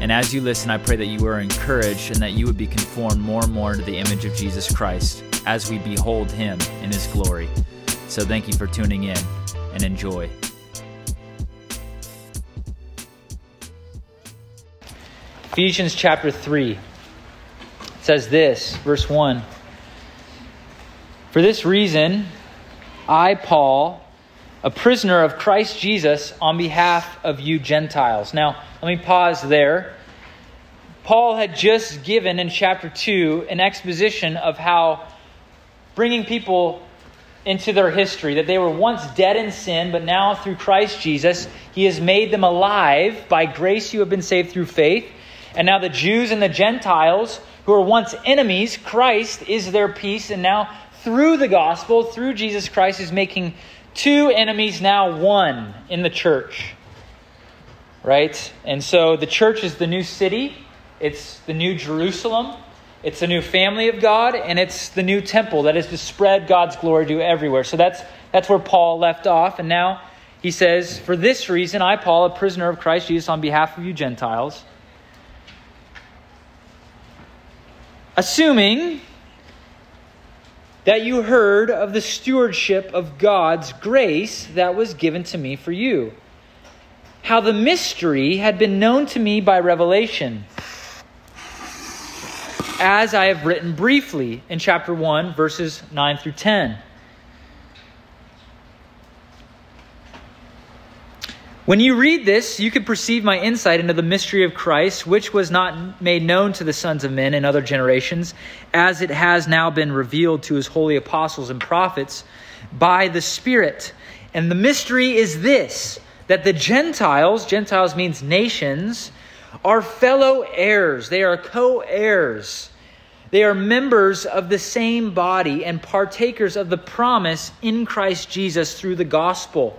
And as you listen, I pray that you are encouraged and that you would be conformed more and more to the image of Jesus Christ as we behold him in his glory. So thank you for tuning in and enjoy. Ephesians chapter 3 says this, verse 1 For this reason, I, Paul, a prisoner of Christ Jesus, on behalf of you Gentiles. Now, let me pause there. Paul had just given in chapter 2 an exposition of how bringing people into their history, that they were once dead in sin, but now through Christ Jesus, he has made them alive. By grace, you have been saved through faith. And now the Jews and the Gentiles, who were once enemies, Christ is their peace. And now, through the gospel, through Jesus Christ, is making two enemies now one in the church right? And so the church is the new city, it's the new Jerusalem, it's the new family of God, and it's the new temple that is to spread God's glory to everywhere. So that's that's where Paul left off, and now he says, "For this reason, I, Paul, a prisoner of Christ Jesus, on behalf of you Gentiles." Assuming that you heard of the stewardship of God's grace that was given to me for you how the mystery had been known to me by revelation, as I have written briefly in chapter 1, verses 9 through 10. When you read this, you can perceive my insight into the mystery of Christ, which was not made known to the sons of men in other generations, as it has now been revealed to his holy apostles and prophets by the Spirit. And the mystery is this that the Gentiles, Gentiles means nations, are fellow heirs. They are co heirs. They are members of the same body and partakers of the promise in Christ Jesus through the gospel.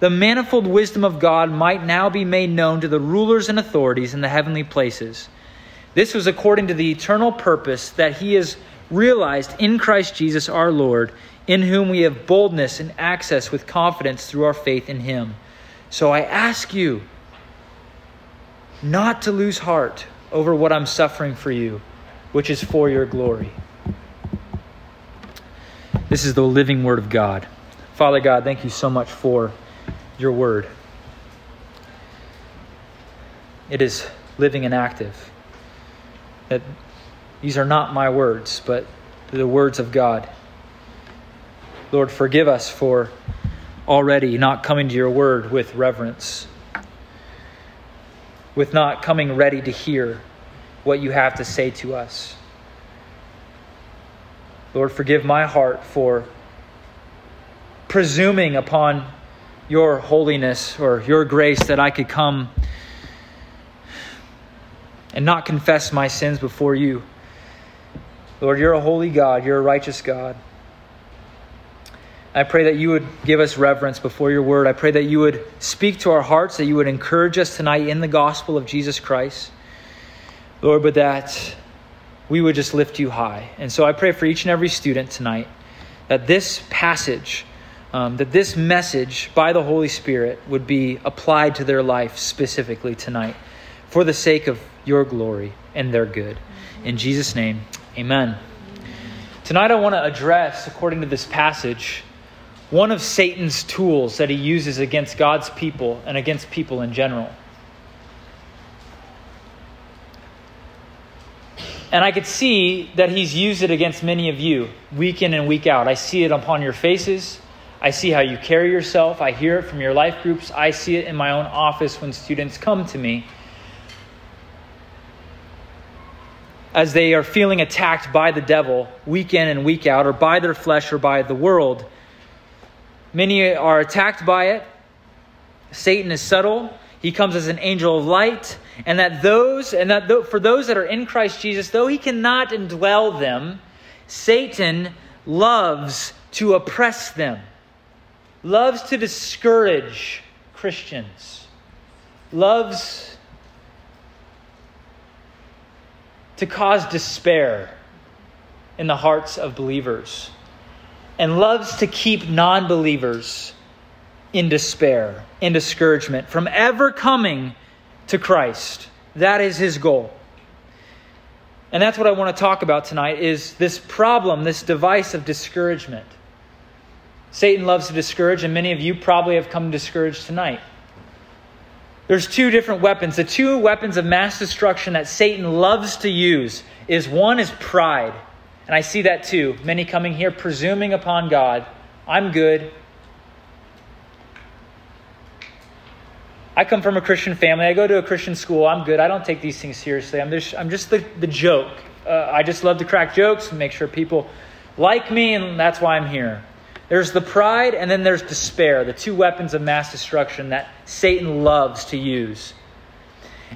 the manifold wisdom of God might now be made known to the rulers and authorities in the heavenly places. This was according to the eternal purpose that He has realized in Christ Jesus our Lord, in whom we have boldness and access with confidence through our faith in Him. So I ask you not to lose heart over what I'm suffering for you, which is for your glory. This is the living Word of God. Father God, thank you so much for your Word. It is living and active. That these are not my words, but the words of God. Lord, forgive us for already not coming to your word with reverence, with not coming ready to hear what you have to say to us. Lord, forgive my heart for presuming upon your holiness or your grace that I could come and not confess my sins before you. Lord, you're a holy God, you're a righteous God. I pray that you would give us reverence before your word. I pray that you would speak to our hearts, that you would encourage us tonight in the gospel of Jesus Christ. Lord, but that we would just lift you high. And so I pray for each and every student tonight that this passage, um, that this message by the Holy Spirit would be applied to their life specifically tonight for the sake of your glory and their good. In Jesus' name, amen. Tonight I want to address, according to this passage, one of Satan's tools that he uses against God's people and against people in general. And I could see that he's used it against many of you week in and week out. I see it upon your faces. I see how you carry yourself. I hear it from your life groups. I see it in my own office when students come to me. As they are feeling attacked by the devil week in and week out, or by their flesh or by the world. Many are attacked by it. Satan is subtle. He comes as an angel of light, and that those and that for those that are in Christ Jesus, though he cannot indwell them, Satan loves to oppress them loves to discourage Christians, loves to cause despair in the hearts of believers, and loves to keep non believers in despair, in discouragement, from ever coming to Christ. That is his goal. And that's what I want to talk about tonight is this problem, this device of discouragement. Satan loves to discourage, and many of you probably have come discouraged tonight. There's two different weapons. The two weapons of mass destruction that Satan loves to use is one is pride. And I see that too. Many coming here presuming upon God. I'm good. I come from a Christian family. I go to a Christian school. I'm good. I don't take these things seriously. I'm just, I'm just the, the joke. Uh, I just love to crack jokes and make sure people like me, and that's why I'm here. There's the pride, and then there's despair, the two weapons of mass destruction that Satan loves to use.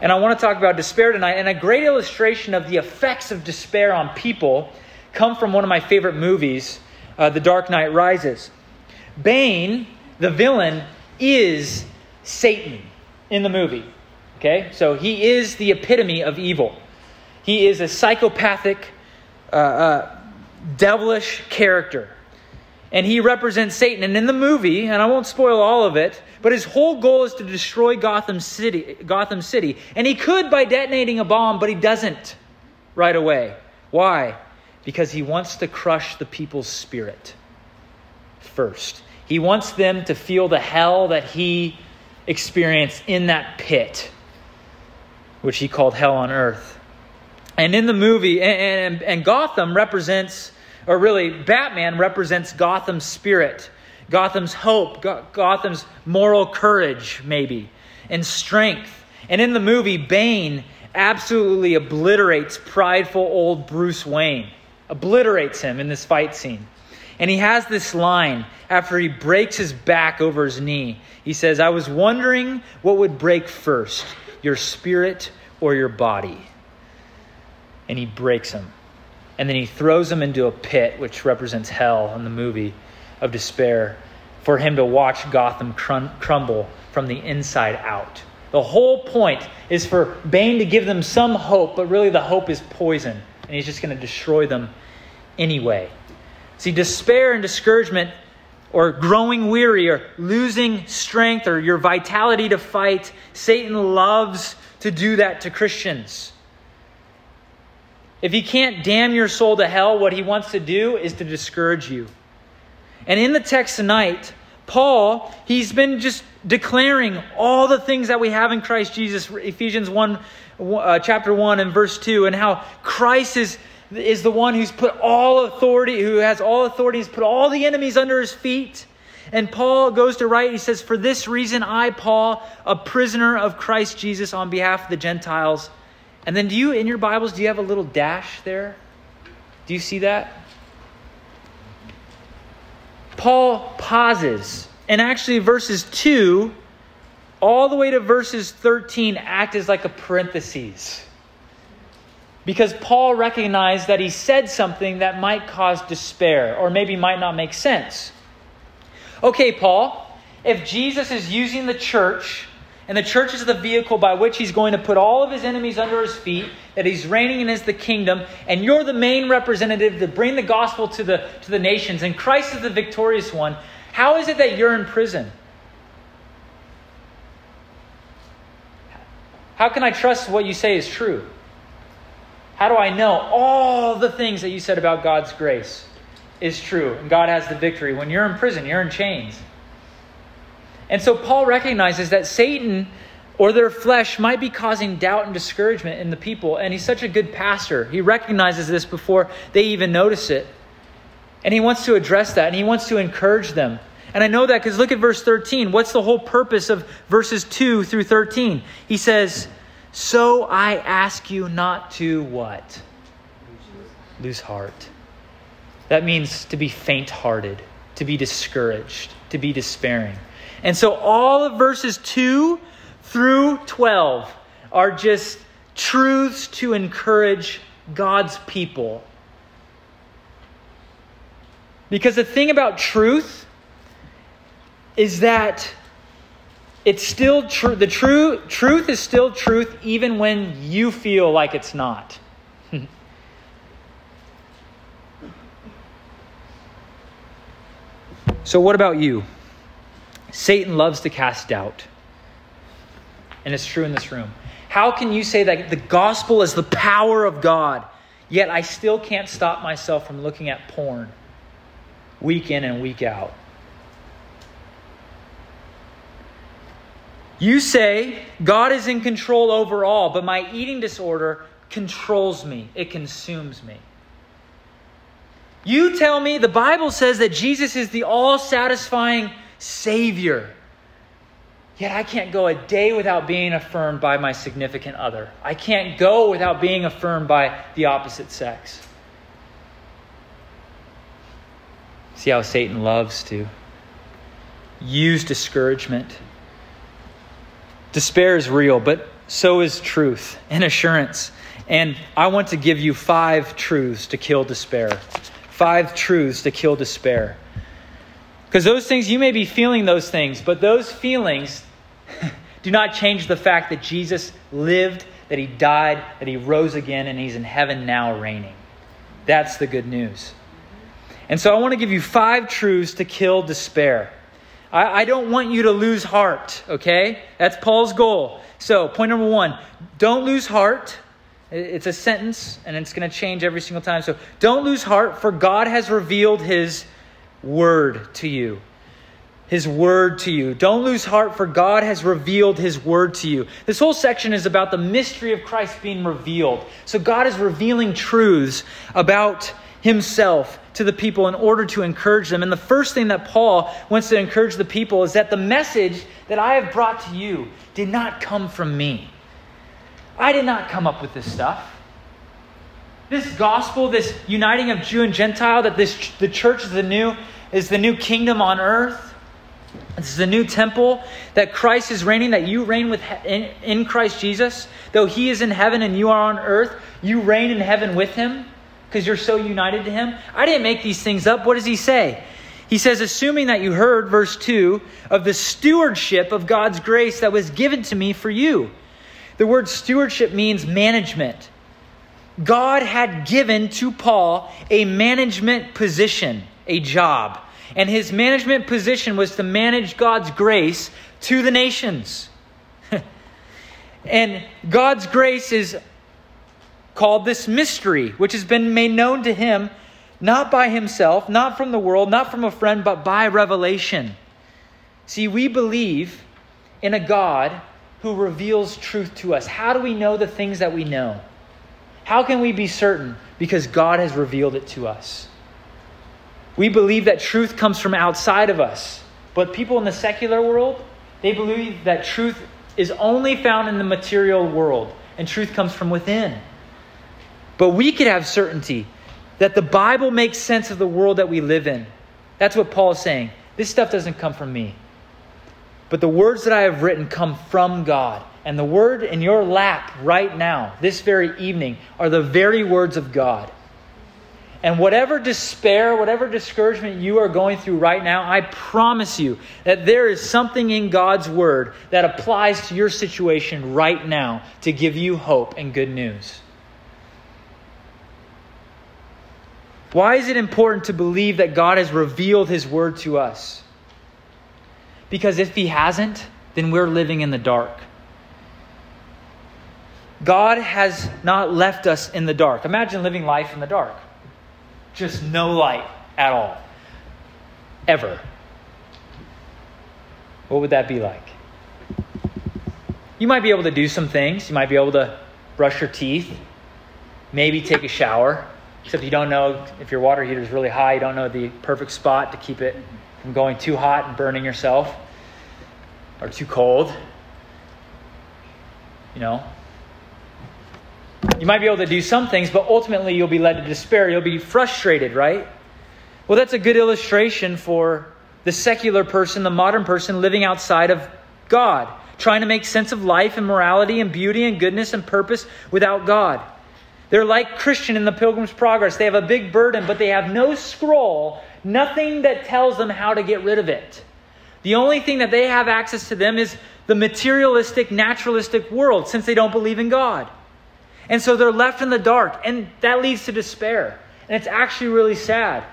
And I want to talk about despair tonight. And a great illustration of the effects of despair on people come from one of my favorite movies, uh, The Dark Knight Rises. Bane, the villain, is Satan in the movie. Okay? So he is the epitome of evil. He is a psychopathic, uh, uh, devilish character and he represents Satan. And in the movie, and I won't spoil all of it, but his whole goal is to destroy Gotham City, Gotham City. And he could by detonating a bomb, but he doesn't right away. Why? Because he wants to crush the people's spirit first. He wants them to feel the hell that he experienced in that pit, which he called hell on earth. And in the movie, and, and, and Gotham represents or really, Batman represents Gotham's spirit, Gotham's hope, Gotham's moral courage, maybe, and strength. And in the movie, Bane absolutely obliterates prideful old Bruce Wayne, obliterates him in this fight scene. And he has this line after he breaks his back over his knee. He says, I was wondering what would break first, your spirit or your body. And he breaks him and then he throws him into a pit, which represents hell in the movie of despair, for him to watch Gotham crumble from the inside out. The whole point is for Bane to give them some hope, but really the hope is poison, and he's just going to destroy them anyway. See, despair and discouragement, or growing weary, or losing strength, or your vitality to fight, Satan loves to do that to Christians. If he can't damn your soul to hell, what he wants to do is to discourage you. And in the text tonight, Paul, he's been just declaring all the things that we have in Christ Jesus, Ephesians 1, uh, chapter 1 and verse 2, and how Christ is, is the one who's put all authority, who has all authority, he's put all the enemies under his feet. And Paul goes to write, he says, For this reason, I, Paul, a prisoner of Christ Jesus on behalf of the Gentiles, and then do you, in your Bibles, do you have a little dash there? Do you see that? Paul pauses. And actually, verses 2 all the way to verses 13 act as like a parenthesis. Because Paul recognized that he said something that might cause despair or maybe might not make sense. Okay, Paul, if Jesus is using the church and the church is the vehicle by which he's going to put all of his enemies under his feet, that he's reigning in his the kingdom, and you're the main representative to bring the gospel to the, to the nations, and Christ is the victorious one. How is it that you're in prison? How can I trust what you say is true? How do I know all the things that you said about God's grace is true and God has the victory? When you're in prison, you're in chains. And so Paul recognizes that Satan or their flesh might be causing doubt and discouragement in the people. And he's such a good pastor. He recognizes this before they even notice it. And he wants to address that and he wants to encourage them. And I know that because look at verse 13. What's the whole purpose of verses 2 through 13? He says, So I ask you not to what? Lose heart. That means to be faint hearted, to be discouraged, to be despairing. And so all of verses 2 through 12 are just truths to encourage God's people. Because the thing about truth is that it's still true. The true truth is still truth even when you feel like it's not. so, what about you? Satan loves to cast doubt. And it's true in this room. How can you say that the gospel is the power of God, yet I still can't stop myself from looking at porn week in and week out? You say God is in control over all, but my eating disorder controls me, it consumes me. You tell me the Bible says that Jesus is the all satisfying Savior. Yet I can't go a day without being affirmed by my significant other. I can't go without being affirmed by the opposite sex. See how Satan loves to use discouragement. Despair is real, but so is truth and assurance. And I want to give you five truths to kill despair. Five truths to kill despair. Because those things, you may be feeling those things, but those feelings do not change the fact that Jesus lived, that he died, that he rose again, and he's in heaven now reigning. That's the good news. And so I want to give you five truths to kill despair. I, I don't want you to lose heart, okay? That's Paul's goal. So, point number one don't lose heart. It's a sentence, and it's going to change every single time. So, don't lose heart, for God has revealed his word to you. His word to you. Don't lose heart, for God has revealed His word to you. This whole section is about the mystery of Christ being revealed. So God is revealing truths about Himself to the people in order to encourage them. And the first thing that Paul wants to encourage the people is that the message that I have brought to you did not come from me. I did not come up with this stuff. This gospel, this uniting of Jew and Gentile, that this the church is the new is the new kingdom on earth. This is the new temple that Christ is reigning, that you reign with in, in Christ Jesus. Though He is in heaven and you are on earth, you reign in heaven with Him because you're so united to Him. I didn't make these things up. What does He say? He says, assuming that you heard, verse 2, of the stewardship of God's grace that was given to me for you. The word stewardship means management. God had given to Paul a management position, a job. And his management position was to manage God's grace to the nations. and God's grace is called this mystery, which has been made known to him not by himself, not from the world, not from a friend, but by revelation. See, we believe in a God who reveals truth to us. How do we know the things that we know? How can we be certain? Because God has revealed it to us. We believe that truth comes from outside of us. But people in the secular world, they believe that truth is only found in the material world and truth comes from within. But we could have certainty that the Bible makes sense of the world that we live in. That's what Paul is saying. This stuff doesn't come from me. But the words that I have written come from God. And the word in your lap right now, this very evening, are the very words of God. And whatever despair, whatever discouragement you are going through right now, I promise you that there is something in God's word that applies to your situation right now to give you hope and good news. Why is it important to believe that God has revealed his word to us? Because if he hasn't, then we're living in the dark. God has not left us in the dark. Imagine living life in the dark. Just no light at all. Ever. What would that be like? You might be able to do some things. You might be able to brush your teeth, maybe take a shower, except you don't know if your water heater is really high, you don't know the perfect spot to keep it from going too hot and burning yourself or too cold. You know, you might be able to do some things, but ultimately you'll be led to despair. You'll be frustrated, right? Well, that's a good illustration for the secular person, the modern person living outside of God, trying to make sense of life and morality and beauty and goodness and purpose without God. They're like Christian in the Pilgrim's Progress. They have a big burden, but they have no scroll, nothing that tells them how to get rid of it. The only thing that they have access to them is the materialistic, naturalistic world since they don't believe in God. And so they're left in the dark, and that leads to despair. And it's actually really sad.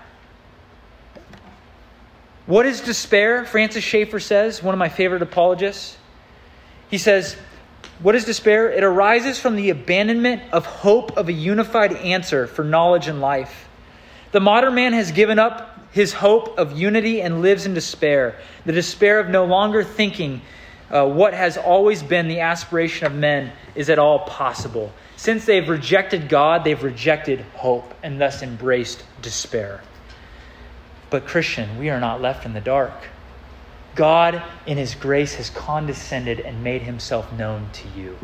What is despair? Francis Schaeffer says, one of my favorite apologists. He says, What is despair? It arises from the abandonment of hope of a unified answer for knowledge and life. The modern man has given up his hope of unity and lives in despair, the despair of no longer thinking uh, what has always been the aspiration of men is at all possible. Since they've rejected God, they've rejected hope and thus embraced despair. But, Christian, we are not left in the dark. God, in His grace, has condescended and made Himself known to you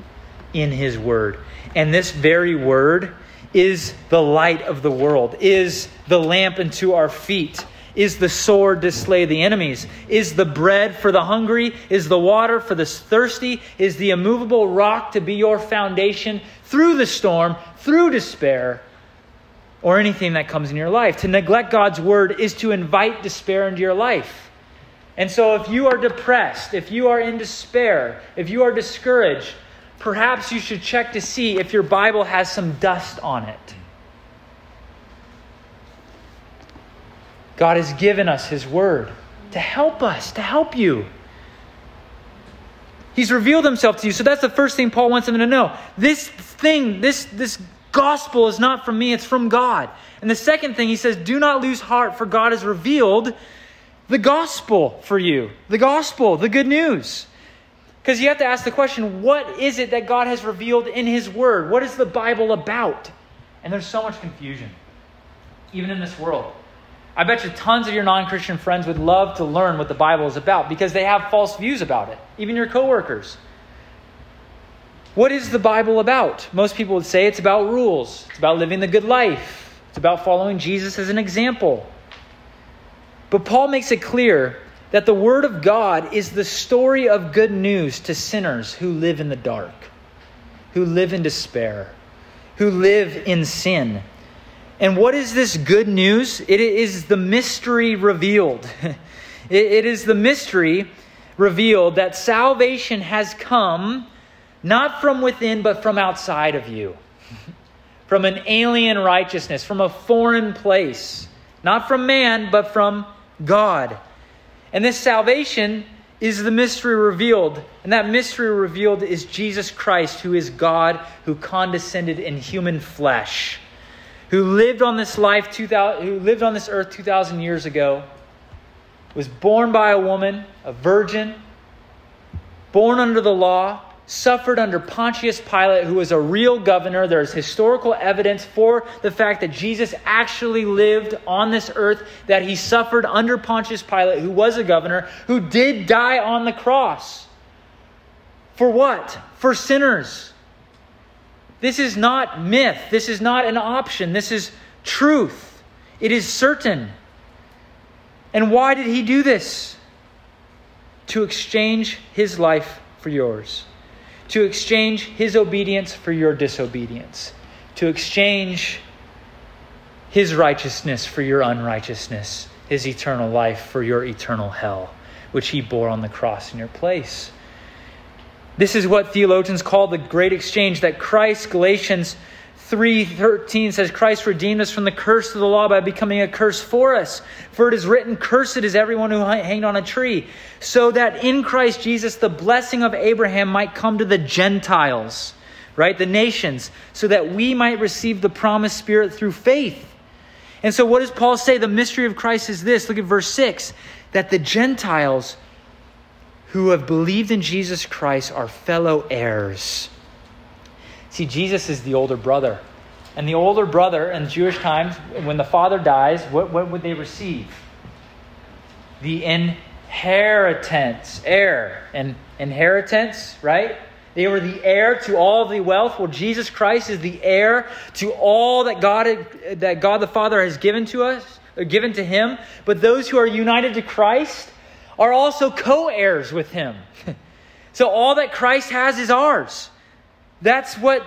in His Word. And this very Word is the light of the world, is the lamp unto our feet, is the sword to slay the enemies, is the bread for the hungry, is the water for the thirsty, is the immovable rock to be your foundation through the storm, through despair, or anything that comes in your life. To neglect God's word is to invite despair into your life. And so, if you are depressed, if you are in despair, if you are discouraged, perhaps you should check to see if your Bible has some dust on it. God has given us His Word to help us, to help you. He's revealed Himself to you. So that's the first thing Paul wants them to know. This thing, this, this gospel is not from me, it's from God. And the second thing he says, do not lose heart, for God has revealed the gospel for you. The gospel, the good news. Because you have to ask the question what is it that God has revealed in His Word? What is the Bible about? And there's so much confusion, even in this world. I bet you tons of your non Christian friends would love to learn what the Bible is about because they have false views about it, even your coworkers. What is the Bible about? Most people would say it's about rules, it's about living the good life, it's about following Jesus as an example. But Paul makes it clear that the Word of God is the story of good news to sinners who live in the dark, who live in despair, who live in sin. And what is this good news? It is the mystery revealed. it is the mystery revealed that salvation has come not from within, but from outside of you. from an alien righteousness, from a foreign place. Not from man, but from God. And this salvation is the mystery revealed. And that mystery revealed is Jesus Christ, who is God, who condescended in human flesh, who lived on this life 2000, who lived on this earth 2000 years ago, was born by a woman, a virgin, born under the law, suffered under Pontius Pilate, who was a real governor. There's historical evidence for the fact that Jesus actually lived on this earth, that he suffered under Pontius Pilate, who was a governor, who did die on the cross. For what? For sinners. This is not myth. This is not an option. This is truth. It is certain. And why did he do this? To exchange his life for yours to exchange his obedience for your disobedience, to exchange his righteousness for your unrighteousness, his eternal life for your eternal hell, which he bore on the cross in your place. This is what theologians call the great exchange that Christ, Galatians 3:13 says Christ redeemed us from the curse of the law by becoming a curse for us. For it is written, cursed is everyone who hanged on a tree, so that in Christ Jesus the blessing of Abraham might come to the Gentiles, right? The nations, so that we might receive the promised spirit through faith. And so what does Paul say? The mystery of Christ is this. Look at verse 6 that the Gentiles who have believed in Jesus Christ are fellow heirs. See, Jesus is the older brother. And the older brother in Jewish times, when the father dies, what, what would they receive? The inheritance, heir, and inheritance, right? They were the heir to all of the wealth. Well, Jesus Christ is the heir to all that God, that God the Father has given to us, given to him. But those who are united to Christ are also co heirs with him. so all that Christ has is ours. That's what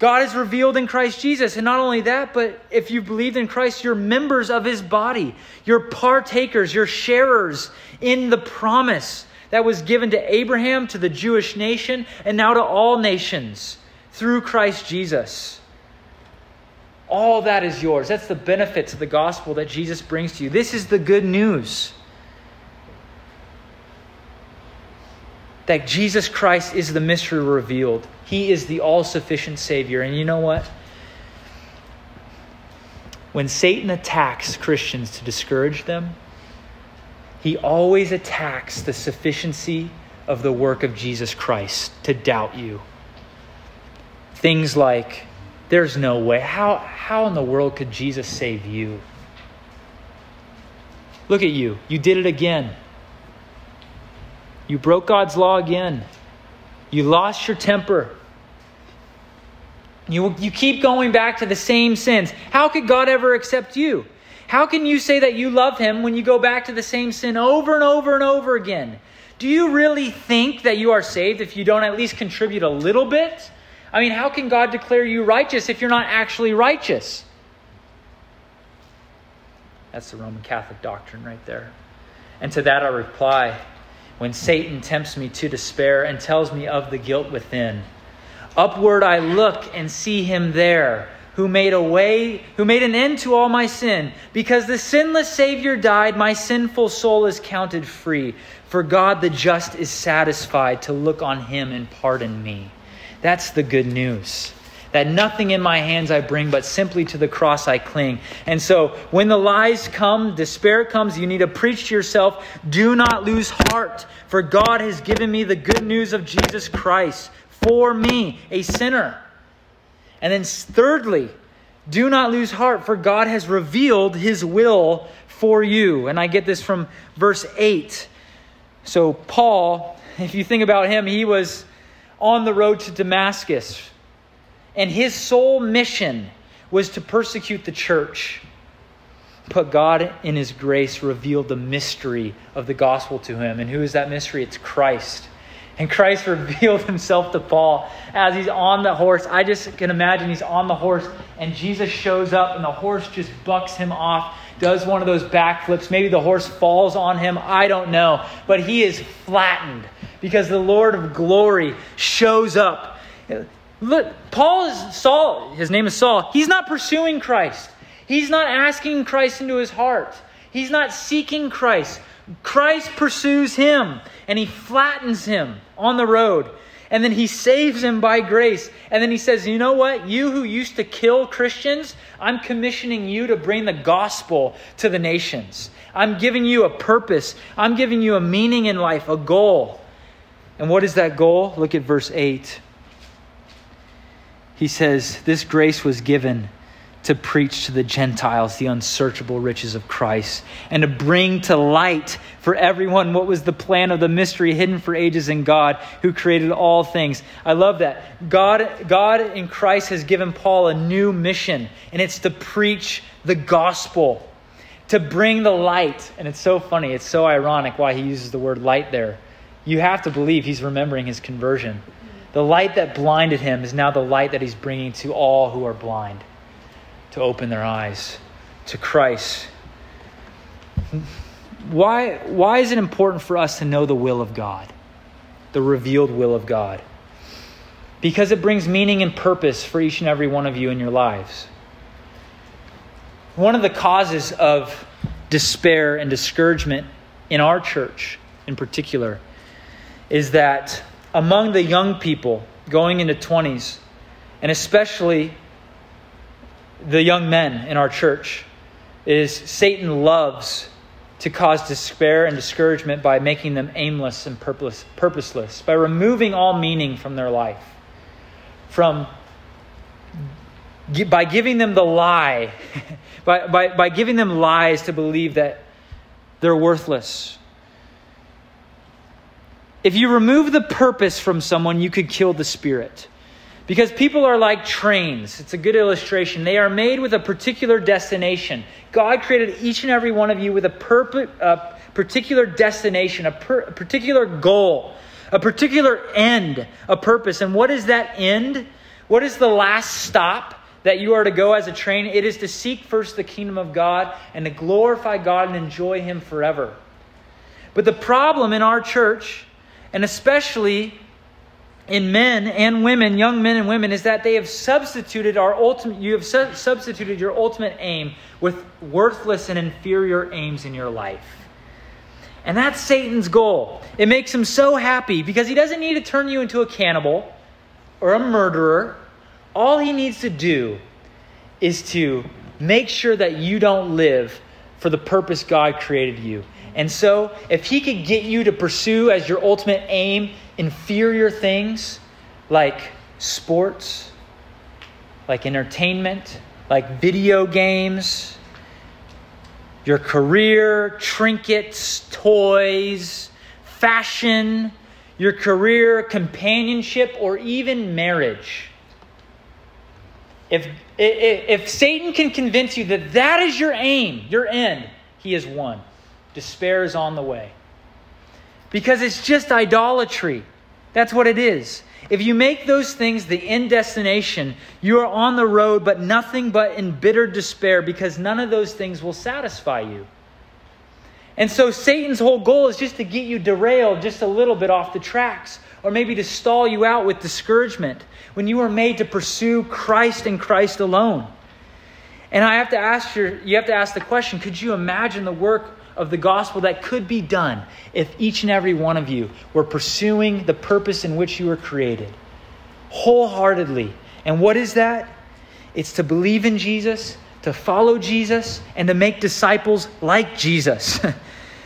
God has revealed in Christ Jesus. And not only that, but if you believed in Christ, you're members of his body. You're partakers, you're sharers in the promise that was given to Abraham, to the Jewish nation, and now to all nations through Christ Jesus. All that is yours. That's the benefits of the gospel that Jesus brings to you. This is the good news. That Jesus Christ is the mystery revealed. He is the all sufficient Savior. And you know what? When Satan attacks Christians to discourage them, he always attacks the sufficiency of the work of Jesus Christ to doubt you. Things like, there's no way. How, how in the world could Jesus save you? Look at you. You did it again. You broke God's law again. You lost your temper. You, you keep going back to the same sins. How could God ever accept you? How can you say that you love him when you go back to the same sin over and over and over again? Do you really think that you are saved if you don't at least contribute a little bit? I mean, how can God declare you righteous if you're not actually righteous? That's the Roman Catholic doctrine right there. And to that I reply when Satan tempts me to despair and tells me of the guilt within. Upward I look and see him there who made a way, who made an end to all my sin. Because the sinless Savior died, my sinful soul is counted free. For God the just is satisfied to look on him and pardon me. That's the good news. That nothing in my hands I bring, but simply to the cross I cling. And so when the lies come, despair comes, you need to preach to yourself do not lose heart, for God has given me the good news of Jesus Christ for me, a sinner. And then, thirdly, do not lose heart, for God has revealed his will for you. And I get this from verse 8. So, Paul, if you think about him, he was on the road to Damascus, and his sole mission was to persecute the church. But God, in his grace, revealed the mystery of the gospel to him. And who is that mystery? It's Christ. And Christ revealed himself to Paul as he's on the horse. I just can imagine he's on the horse and Jesus shows up and the horse just bucks him off, does one of those backflips. Maybe the horse falls on him. I don't know. But he is flattened because the Lord of glory shows up. Look, Paul is Saul. His name is Saul. He's not pursuing Christ. He's not asking Christ into his heart. He's not seeking Christ. Christ pursues him and he flattens him on the road. And then he saves him by grace. And then he says, You know what? You who used to kill Christians, I'm commissioning you to bring the gospel to the nations. I'm giving you a purpose. I'm giving you a meaning in life, a goal. And what is that goal? Look at verse 8. He says, This grace was given to preach to the Gentiles the unsearchable riches of Christ and to bring to light for everyone what was the plan of the mystery hidden for ages in God who created all things. I love that. God, God in Christ has given Paul a new mission, and it's to preach the gospel, to bring the light. And it's so funny, it's so ironic why he uses the word light there. You have to believe he's remembering his conversion. The light that blinded him is now the light that he's bringing to all who are blind to open their eyes to Christ. Why, why is it important for us to know the will of God, the revealed will of God? Because it brings meaning and purpose for each and every one of you in your lives. One of the causes of despair and discouragement in our church, in particular, is that among the young people going into 20s, and especially the young men in our church is Satan loves to cause despair and discouragement by making them aimless and purpose, purposeless, by removing all meaning from their life, from by giving them the lie, by, by, by giving them lies to believe that they're worthless. If you remove the purpose from someone, you could kill the spirit. Because people are like trains. It's a good illustration. They are made with a particular destination. God created each and every one of you with a, a particular destination, a, per, a particular goal, a particular end, a purpose. And what is that end? What is the last stop that you are to go as a train? It is to seek first the kingdom of God and to glorify God and enjoy Him forever. But the problem in our church, and especially in men and women, young men and women, is that they have substituted our ultimate, you have su- substituted your ultimate aim with worthless and inferior aims in your life. And that's Satan's goal. It makes him so happy because he doesn't need to turn you into a cannibal or a murderer. All he needs to do is to make sure that you don't live for the purpose God created you. And so, if he could get you to pursue as your ultimate aim inferior things like sports, like entertainment, like video games, your career, trinkets, toys, fashion, your career, companionship, or even marriage. If, if, if Satan can convince you that that is your aim, your end, he has won. Despair is on the way. Because it's just idolatry. That's what it is. If you make those things the end destination, you are on the road, but nothing but in bitter despair because none of those things will satisfy you. And so Satan's whole goal is just to get you derailed just a little bit off the tracks, or maybe to stall you out with discouragement when you are made to pursue Christ and Christ alone. And I have to ask you, you have to ask the question, could you imagine the work of the gospel that could be done if each and every one of you were pursuing the purpose in which you were created wholeheartedly. And what is that? It's to believe in Jesus, to follow Jesus, and to make disciples like Jesus.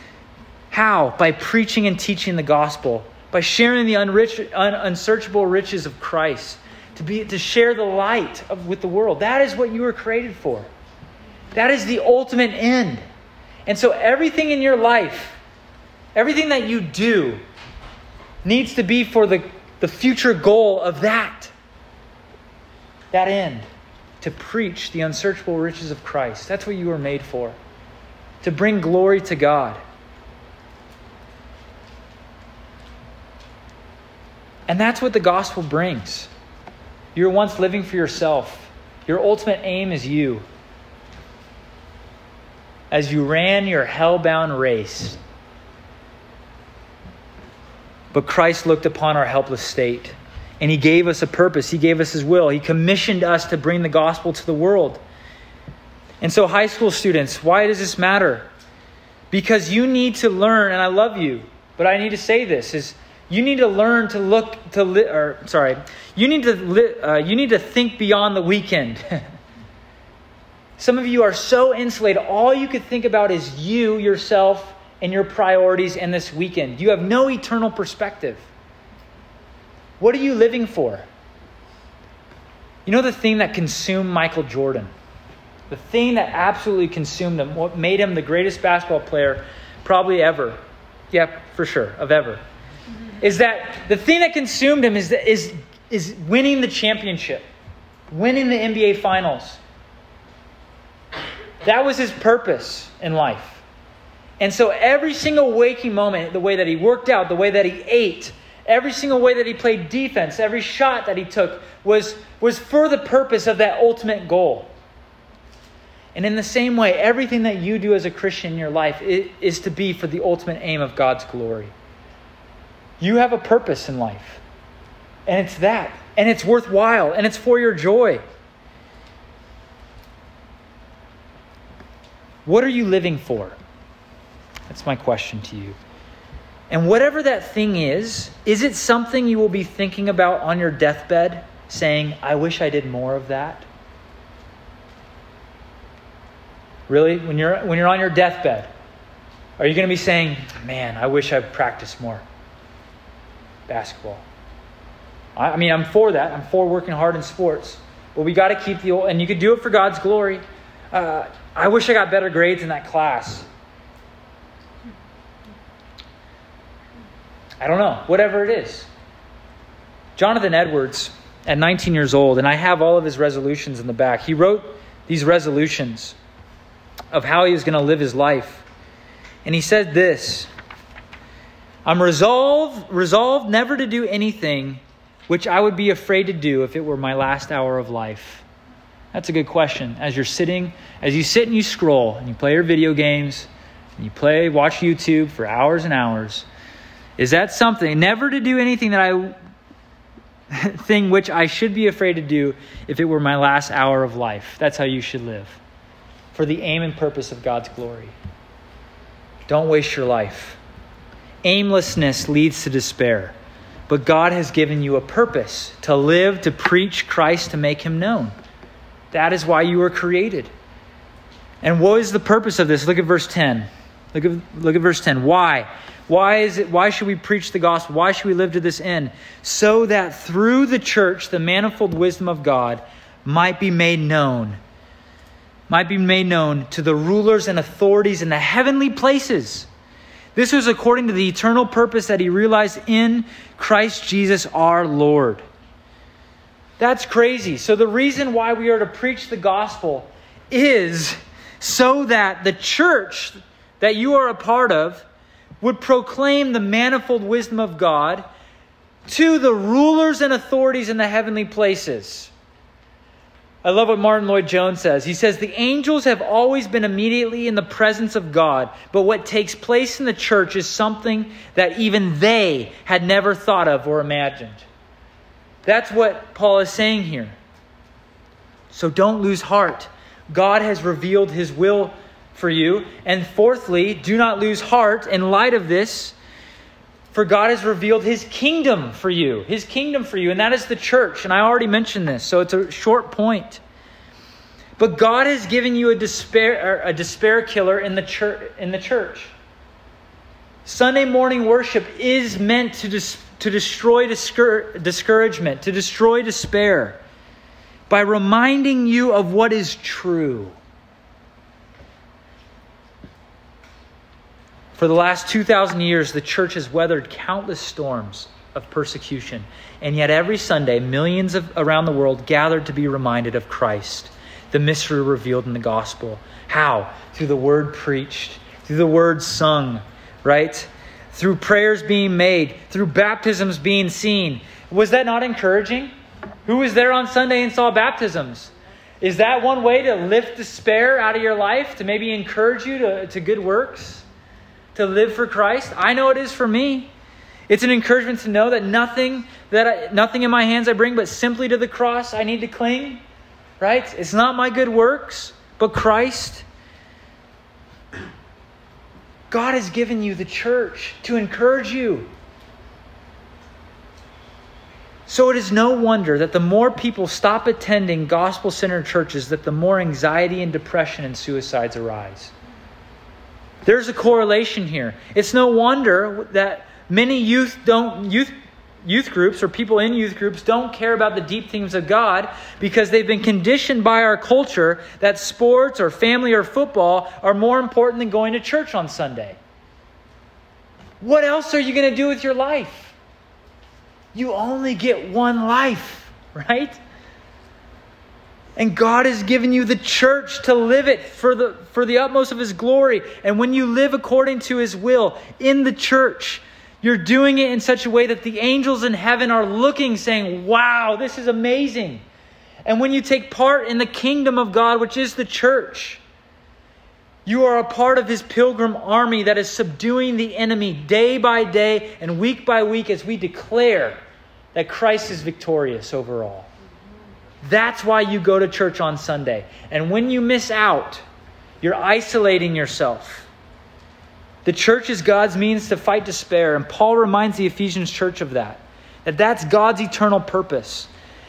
How? By preaching and teaching the gospel, by sharing the unrich, un, unsearchable riches of Christ, to, be, to share the light of, with the world. That is what you were created for. That is the ultimate end. And so everything in your life, everything that you do, needs to be for the, the future goal of that. That end. To preach the unsearchable riches of Christ. That's what you were made for. To bring glory to God. And that's what the gospel brings. You were once living for yourself. Your ultimate aim is you as you ran your hell-bound race. But Christ looked upon our helpless state and he gave us a purpose. He gave us his will. He commissioned us to bring the gospel to the world. And so, high school students, why does this matter? Because you need to learn, and I love you, but I need to say this is you need to learn to look to li- or sorry, you need to li- uh, you need to think beyond the weekend. Some of you are so insulated, all you could think about is you, yourself, and your priorities in this weekend. You have no eternal perspective. What are you living for? You know the thing that consumed Michael Jordan? The thing that absolutely consumed him, what made him the greatest basketball player probably ever. Yep, for sure, of ever. Mm-hmm. Is that the thing that consumed him is, is, is winning the championship, winning the NBA Finals. That was his purpose in life. And so every single waking moment, the way that he worked out, the way that he ate, every single way that he played defense, every shot that he took was, was for the purpose of that ultimate goal. And in the same way, everything that you do as a Christian in your life is to be for the ultimate aim of God's glory. You have a purpose in life, and it's that, and it's worthwhile, and it's for your joy. What are you living for? That's my question to you. And whatever that thing is, is it something you will be thinking about on your deathbed, saying, I wish I did more of that? Really? When you're, when you're on your deathbed, Are you going to be saying, man, I wish I practiced more basketball? I, I mean, I'm for that. I'm for working hard in sports. But we got to keep the old, and you could do it for God's glory. Uh, I wish I got better grades in that class. I don't know, whatever it is. Jonathan Edwards, at 19 years old, and I have all of his resolutions in the back, he wrote these resolutions of how he was going to live his life. And he said this I'm resolved, resolved never to do anything which I would be afraid to do if it were my last hour of life. That's a good question. As you're sitting, as you sit and you scroll and you play your video games and you play, watch YouTube for hours and hours, is that something, never to do anything that I, thing which I should be afraid to do if it were my last hour of life? That's how you should live. For the aim and purpose of God's glory. Don't waste your life. Aimlessness leads to despair. But God has given you a purpose to live, to preach Christ, to make him known. That is why you were created. And what is the purpose of this? Look at verse 10. Look at, look at verse 10. Why? Why is it why should we preach the gospel? Why should we live to this end? So that through the church the manifold wisdom of God might be made known. Might be made known to the rulers and authorities in the heavenly places. This was according to the eternal purpose that he realized in Christ Jesus our Lord. That's crazy. So, the reason why we are to preach the gospel is so that the church that you are a part of would proclaim the manifold wisdom of God to the rulers and authorities in the heavenly places. I love what Martyn Lloyd-Jones says. He says, The angels have always been immediately in the presence of God, but what takes place in the church is something that even they had never thought of or imagined. That's what Paul is saying here. So don't lose heart. God has revealed his will for you. And fourthly, do not lose heart in light of this, for God has revealed his kingdom for you. His kingdom for you, and that is the church. And I already mentioned this, so it's a short point. But God has given you a despair, a despair killer in the church. In the church. Sunday morning worship is meant to dis- to destroy discour- discouragement, to destroy despair, by reminding you of what is true. For the last 2,000 years, the church has weathered countless storms of persecution, and yet every Sunday, millions of, around the world gathered to be reminded of Christ, the mystery revealed in the gospel. How? Through the word preached, through the word sung, right? Through prayers being made, through baptisms being seen. Was that not encouraging? Who was there on Sunday and saw baptisms? Is that one way to lift despair out of your life, to maybe encourage you to, to good works, to live for Christ? I know it is for me. It's an encouragement to know that nothing that I, nothing in my hands I bring, but simply to the cross I need to cling. Right? It's not my good works, but Christ. God has given you the church to encourage you. So it is no wonder that the more people stop attending gospel centered churches, that the more anxiety and depression and suicides arise. There's a correlation here. It's no wonder that many youth don't youth youth groups or people in youth groups don't care about the deep things of God because they've been conditioned by our culture that sports or family or football are more important than going to church on Sunday. What else are you going to do with your life? You only get one life, right? And God has given you the church to live it for the, for the utmost of His glory. And when you live according to His will in the church, you're doing it in such a way that the angels in heaven are looking, saying, Wow, this is amazing. And when you take part in the kingdom of God, which is the church, you are a part of his pilgrim army that is subduing the enemy day by day and week by week as we declare that Christ is victorious over all. That's why you go to church on Sunday. And when you miss out, you're isolating yourself. The church is God's means to fight despair, and Paul reminds the Ephesians church of that. That that's God's eternal purpose.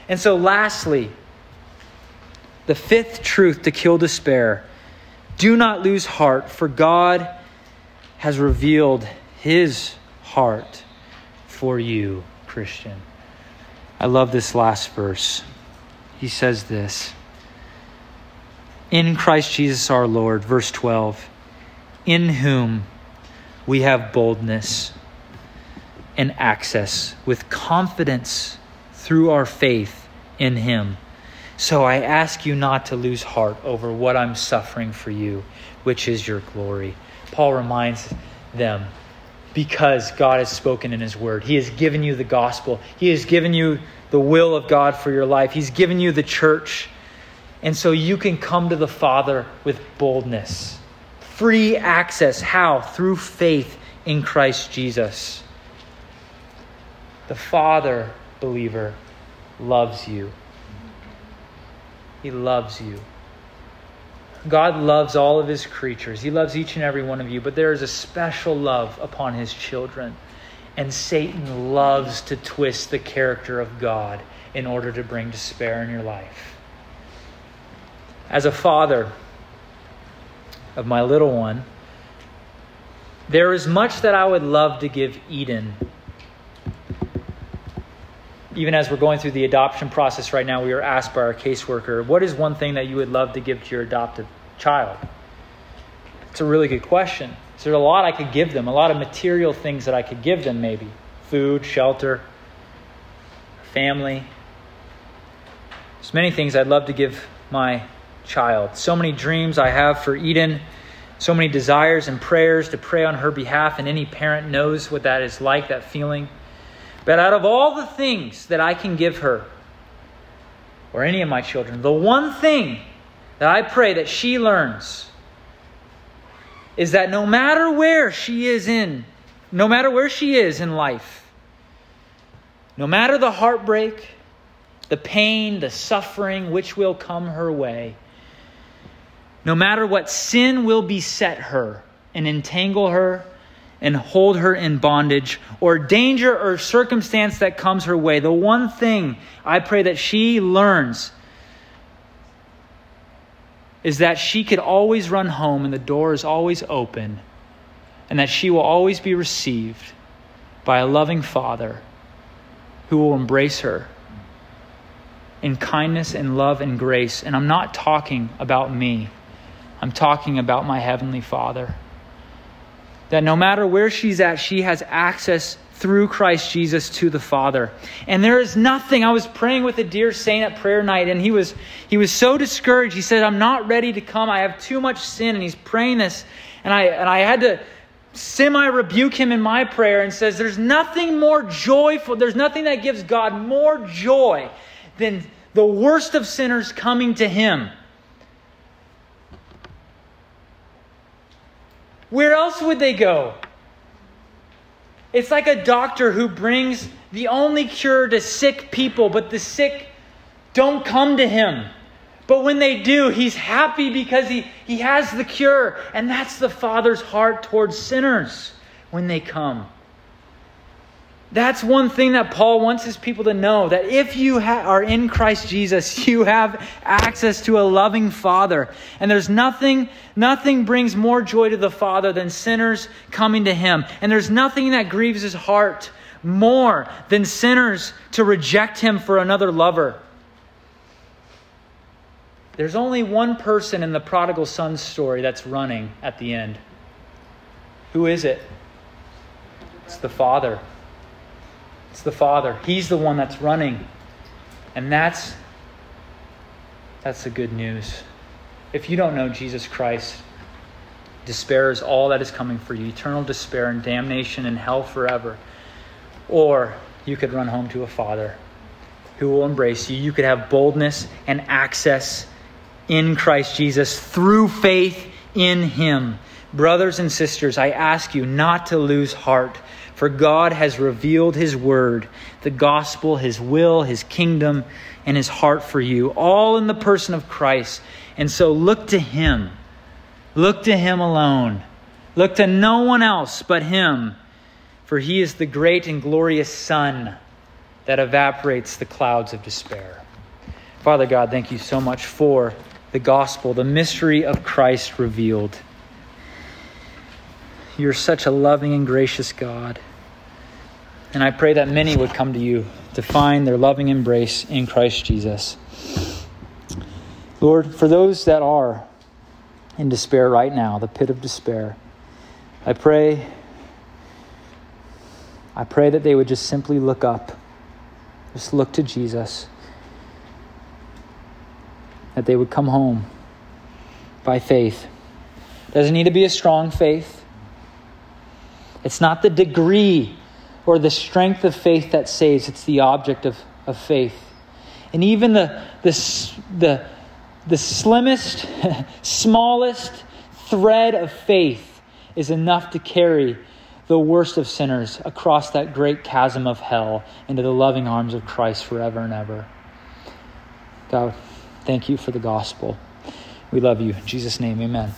And so lastly, the fifth truth to kill despair, do not lose heart, for God has revealed his heart for you, Christian. I love this last verse. He says this In Christ Jesus our Lord, verse 12, in whom we have boldness and access with confidence through our faith in him. So I ask you not to lose heart over what I'm suffering for you, which is your glory. Paul reminds them because God has spoken in his word. He has given you the gospel, He has given you the will of God for your life, He's given you the church. And so you can come to the Father with boldness. Free access. How? Through faith in Christ Jesus. The Father, believer, loves you. He loves you. God loves all of his creatures. He loves each and every one of you, but there is a special love upon his children. And Satan loves to twist the character of God in order to bring despair in your life. As a father of my little one, there is much that I would love to give Eden even as we're going through the adoption process right now, we are asked by our caseworker, what is one thing that you would love to give to your adopted child? It's a really good question. So there's a lot I could give them, a lot of material things that I could give them, maybe food, shelter, family. There's many things I'd love to give my child. So many dreams I have for Eden, so many desires and prayers to pray on her behalf, and any parent knows what that is like, that feeling. But out of all the things that I can give her, or any of my children, the one thing that I pray that she learns is that no matter where she is in, no matter where she is in life, no matter the heartbreak, the pain, the suffering which will come her way, no matter what sin will beset her and entangle her and hold her in bondage or danger or circumstance that comes her way. The one thing I pray that she learns is that she could always run home and the door is always open, and that she will always be received by a loving Father who will embrace her in kindness and love and grace. And I'm not talking about me, I'm talking about my Heavenly Father. That no matter where she's at, she has access through Christ Jesus to the Father. And there is nothing. I was praying with a dear saint at prayer night, and he was he was so discouraged. He said, I'm not ready to come. I have too much sin. And he's praying this. And I and I had to semi rebuke him in my prayer and says, There's nothing more joyful, there's nothing that gives God more joy than the worst of sinners coming to him. Where else would they go? It's like a doctor who brings the only cure to sick people, but the sick don't come to him. But when they do, he's happy because he, he has the cure. And that's the Father's heart towards sinners when they come. That's one thing that Paul wants his people to know that if you ha- are in Christ Jesus, you have access to a loving Father. And there's nothing, nothing brings more joy to the Father than sinners coming to him. And there's nothing that grieves his heart more than sinners to reject him for another lover. There's only one person in the prodigal son story that's running at the end. Who is it? It's the Father. It's the Father. He's the one that's running. And that's that's the good news. If you don't know Jesus Christ, despair is all that is coming for you eternal despair and damnation and hell forever. Or you could run home to a Father who will embrace you. You could have boldness and access in Christ Jesus through faith in Him. Brothers and sisters, I ask you not to lose heart for God has revealed His word, the gospel, His will, His kingdom, and His heart for you, all in the person of Christ. And so look to Him. Look to Him alone. Look to no one else but Him, for He is the great and glorious sun that evaporates the clouds of despair. Father God, thank you so much for the gospel, the mystery of Christ revealed. You're such a loving and gracious God. And I pray that many would come to you to find their loving embrace in Christ Jesus. Lord, for those that are in despair right now, the pit of despair, I pray I pray that they would just simply look up. Just look to Jesus. That they would come home by faith. Doesn't need to be a strong faith. It's not the degree or the strength of faith that saves, it's the object of, of faith. And even the, the, the, the slimmest, smallest thread of faith is enough to carry the worst of sinners across that great chasm of hell into the loving arms of Christ forever and ever. God, thank you for the gospel. We love you. In Jesus' name, amen.